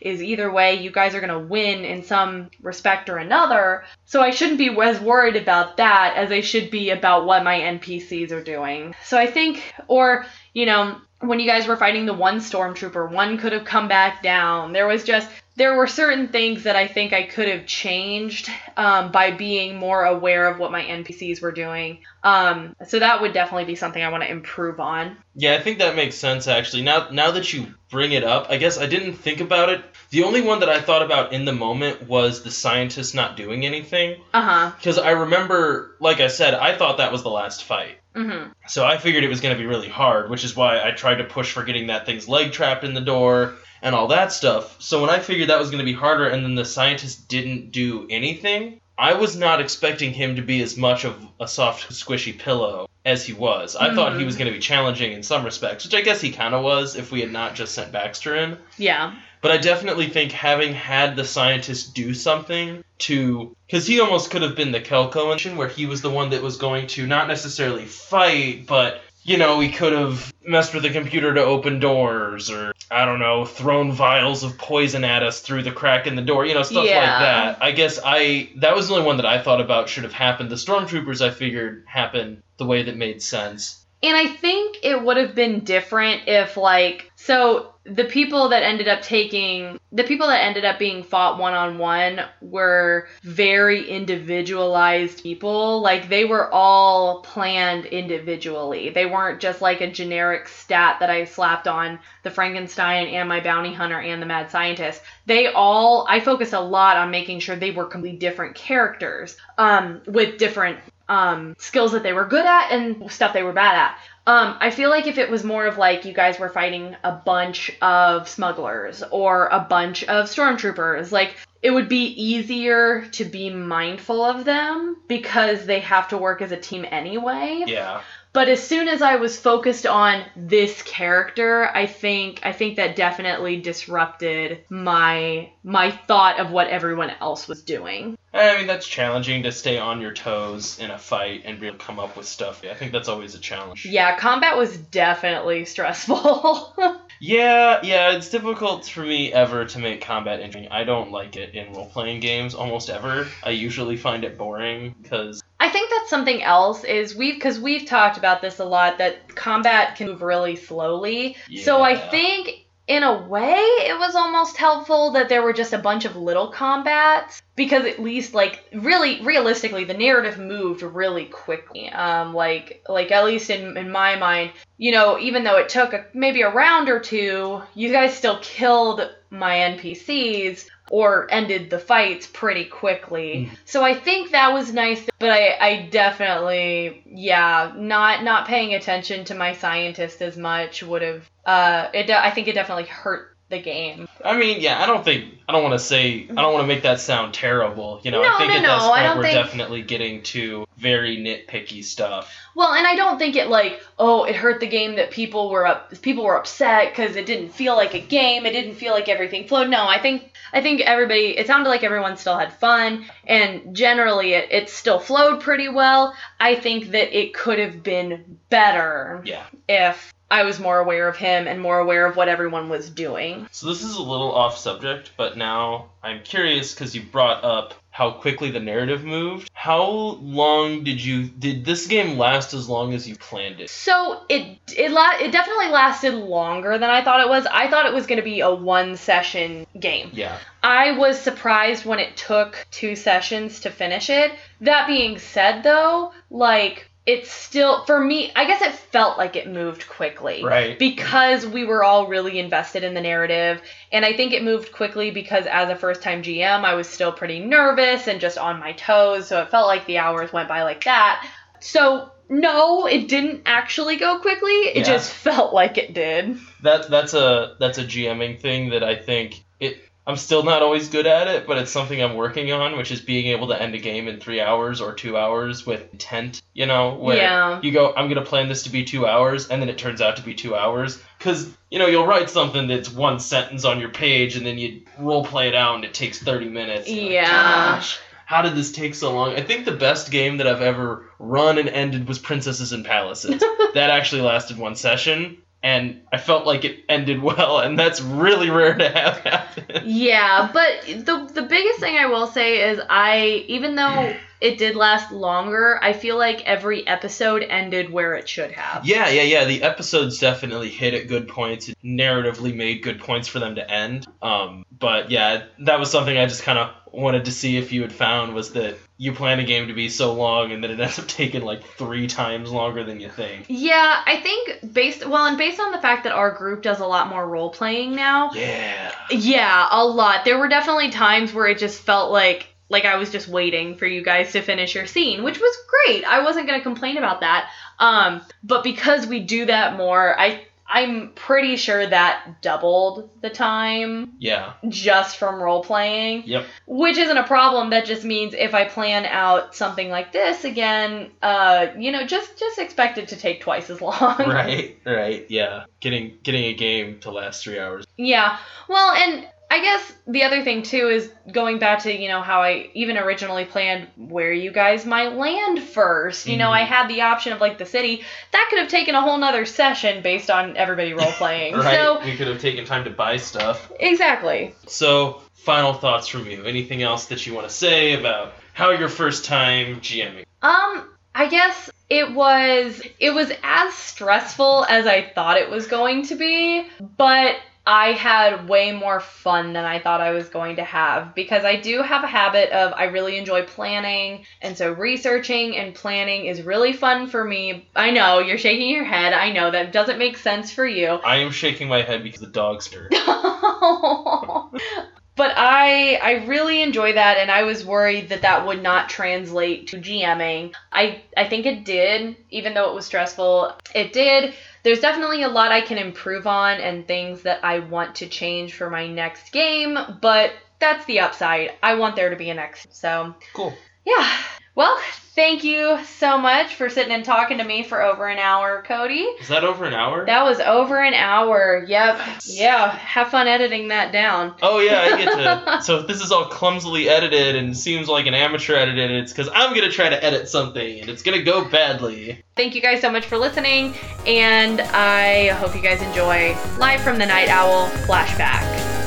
is either way you guys are going to win in some respect or another. So i shouldn't be as worried about that as i should be about what my npcs are doing. So i think or you know when you guys were fighting the one stormtrooper, one could have come back down. There was just there were certain things that I think I could have changed um, by being more aware of what my NPCs were doing. Um, so that would definitely be something I want to improve on. Yeah, I think that makes sense actually. Now now that you bring it up, I guess I didn't think about it. The only one that I thought about in the moment was the scientist not doing anything. Uh huh. Because I remember, like I said, I thought that was the last fight. Mm-hmm. So I figured it was going to be really hard, which is why I tried to push for getting that thing's leg trapped in the door and all that stuff. So when I figured that was going to be harder and then the scientist didn't do anything, I was not expecting him to be as much of a soft, squishy pillow as he was. I thought he Mhm. was going to be challenging in some respects, which I guess he kind of was if we had not just sent Baxter in. Yeah. But I definitely think having had the scientist do something to. Because he almost could have been the Kelko mission, where he was the one that was going to not necessarily fight, but, you know, he could have messed with the computer to open doors, or, I don't know, thrown vials of poison at us through the crack in the door, you know, stuff Yeah. like that. I guess I. That was the only one that I thought about should have happened. The Stormtroopers, I figured, happened the way that made sense. And I think it would have been different if, like, so the people that ended up taking, the people that ended up being fought one on one were very individualized people. Like, they were all planned individually. They weren't just like a generic stat that I slapped on the Frankenstein and my bounty hunter and the mad scientist. They all, I focused a lot on making sure they were completely different characters um, with different um, skills that they were good at and stuff they were bad at. Um, I feel like if it was more of like you guys were fighting a bunch of smugglers or a bunch of stormtroopers, like it would be easier to be mindful of them because they have to work as a team anyway. Yeah. But as soon as I was focused on this character, I think I think that definitely disrupted my my thought of what everyone else was doing. I mean, that's challenging to stay on your toes in a fight and be able to come up with stuff. I think that's always a challenge. Yeah, combat was definitely stressful. Yeah, yeah, it's difficult for me ever to make combat interesting. I don't like it in role playing games almost ever. I usually find it boring because I think that's something else is we've because we've talked about this a lot that combat can move really slowly. Yeah. So I think in a way it was almost helpful that there were just a bunch of little combats because at least like really realistically the narrative moved really quickly. Um like like at least in in my mind, you know, even though it took a, maybe a round or two, you guys still killed my NPCs or ended the fights pretty quickly. So I think that was nice, but I, I definitely, yeah, not not paying attention to my scientist as much would have. Uh, it. I think it definitely hurt the game. I mean, yeah, I don't think I don't want to say I don't want to make that sound terrible. You know, No, I think no, at this point we're think- definitely getting to very nitpicky stuff. Well, and I don't think it like oh it hurt the game that people were up people were upset because it didn't feel like a game. It didn't feel like everything flowed. No, I think I think everybody it sounded like everyone still had fun and generally it, it still flowed pretty well. I think that it could have been better Yeah. if I was more aware of him and more aware of what everyone was doing. So this is a little off subject, but now I'm curious because you brought up how quickly the narrative moved. How long did you did this game last as long as you planned it? So it it la- it definitely lasted longer than I thought it was. I thought it was going to be a one session game. Yeah. I was surprised when it took two sessions to finish it. That being said, though, like it still for me i guess it felt like it moved quickly Right. because we were all really invested in the narrative and i think it moved quickly because as a first time gm i was still pretty nervous and just on my toes so it felt like the hours went by like that so no it didn't actually go quickly it Yeah. just felt like it did That that's a that's a GMing thing that I think it. I'm still not always good at it, but it's something I'm working on, which is being able to end a game in three hours or two hours with intent. You know, where Yeah. you go, I'm gonna plan this to be two hours, and then it turns out to be two hours. Cause you know you'll write something that's one sentence on your page, and then you role play it out, and it takes 30 minutes. You're like, Yeah. Gosh. How did this take so long? I think the best game that I've ever run and ended was Princesses and Palaces. that actually lasted one session, and I felt like it ended well, and that's really rare to have happen. Yeah, but the the biggest thing I will say is I even though it did last longer, I feel like every episode ended where it should have. Yeah, yeah, yeah. The episodes definitely hit at good points. It narratively made good points for them to end. Um, but yeah, that was something I just kind of wanted to see if you had found was that you plan a game to be so long and then it ends up taking like three times longer than you think. Yeah, I think based well, and based on the fact that our group does a lot more role playing now. Yeah. Yeah, a lot. There were definitely times where it just felt like like I was just waiting for you guys to finish your scene, which was great. I wasn't going to complain about that. Um, but because we do that more, I I'm pretty sure that doubled the time Yeah. just from role playing, Yep. which isn't a problem. That just means if I plan out something like this again, uh, you know, just just expect it to take twice as long. Right. Right. Yeah. Getting getting a game to last three hours. Yeah. Well, and I guess the other thing too is going back to, you know, how I even originally planned where you guys might land first. You know, Mhm. I had the option of like the city. That could have taken a whole nother session based on everybody role playing. Right. So we could have taken time to buy stuff. exactly. So, final thoughts from you. Anything else that you want to say about how your first time GMing? Um, I guess it was it was as stressful as I thought it was going to be, but I had way more fun than I thought I was going to have because I do have a habit of I really enjoy planning and so researching and planning is really fun for me. I know you're shaking your head. I know that doesn't make sense for you. I am shaking my head because the dog stirred. but I I really enjoy that and I was worried that that would not translate to GMing. I I think it did even though it was stressful. It did. There's definitely a lot I can improve on and things that I want to change for my next game, but that's the upside. I want there to be a next. So, Cool. yeah. Well, thank you so much for sitting and talking to me for over an hour, Cody. Is that over an hour? That was over an hour. Yep. Nice. Yeah. Have fun editing that down. Oh yeah, I get to. so if this is all clumsily edited and seems like an amateur edited, it's because I'm gonna try to edit something and it's gonna go badly. Thank you guys so much for listening, and I hope you guys enjoy Live from the Night Owl Flashback.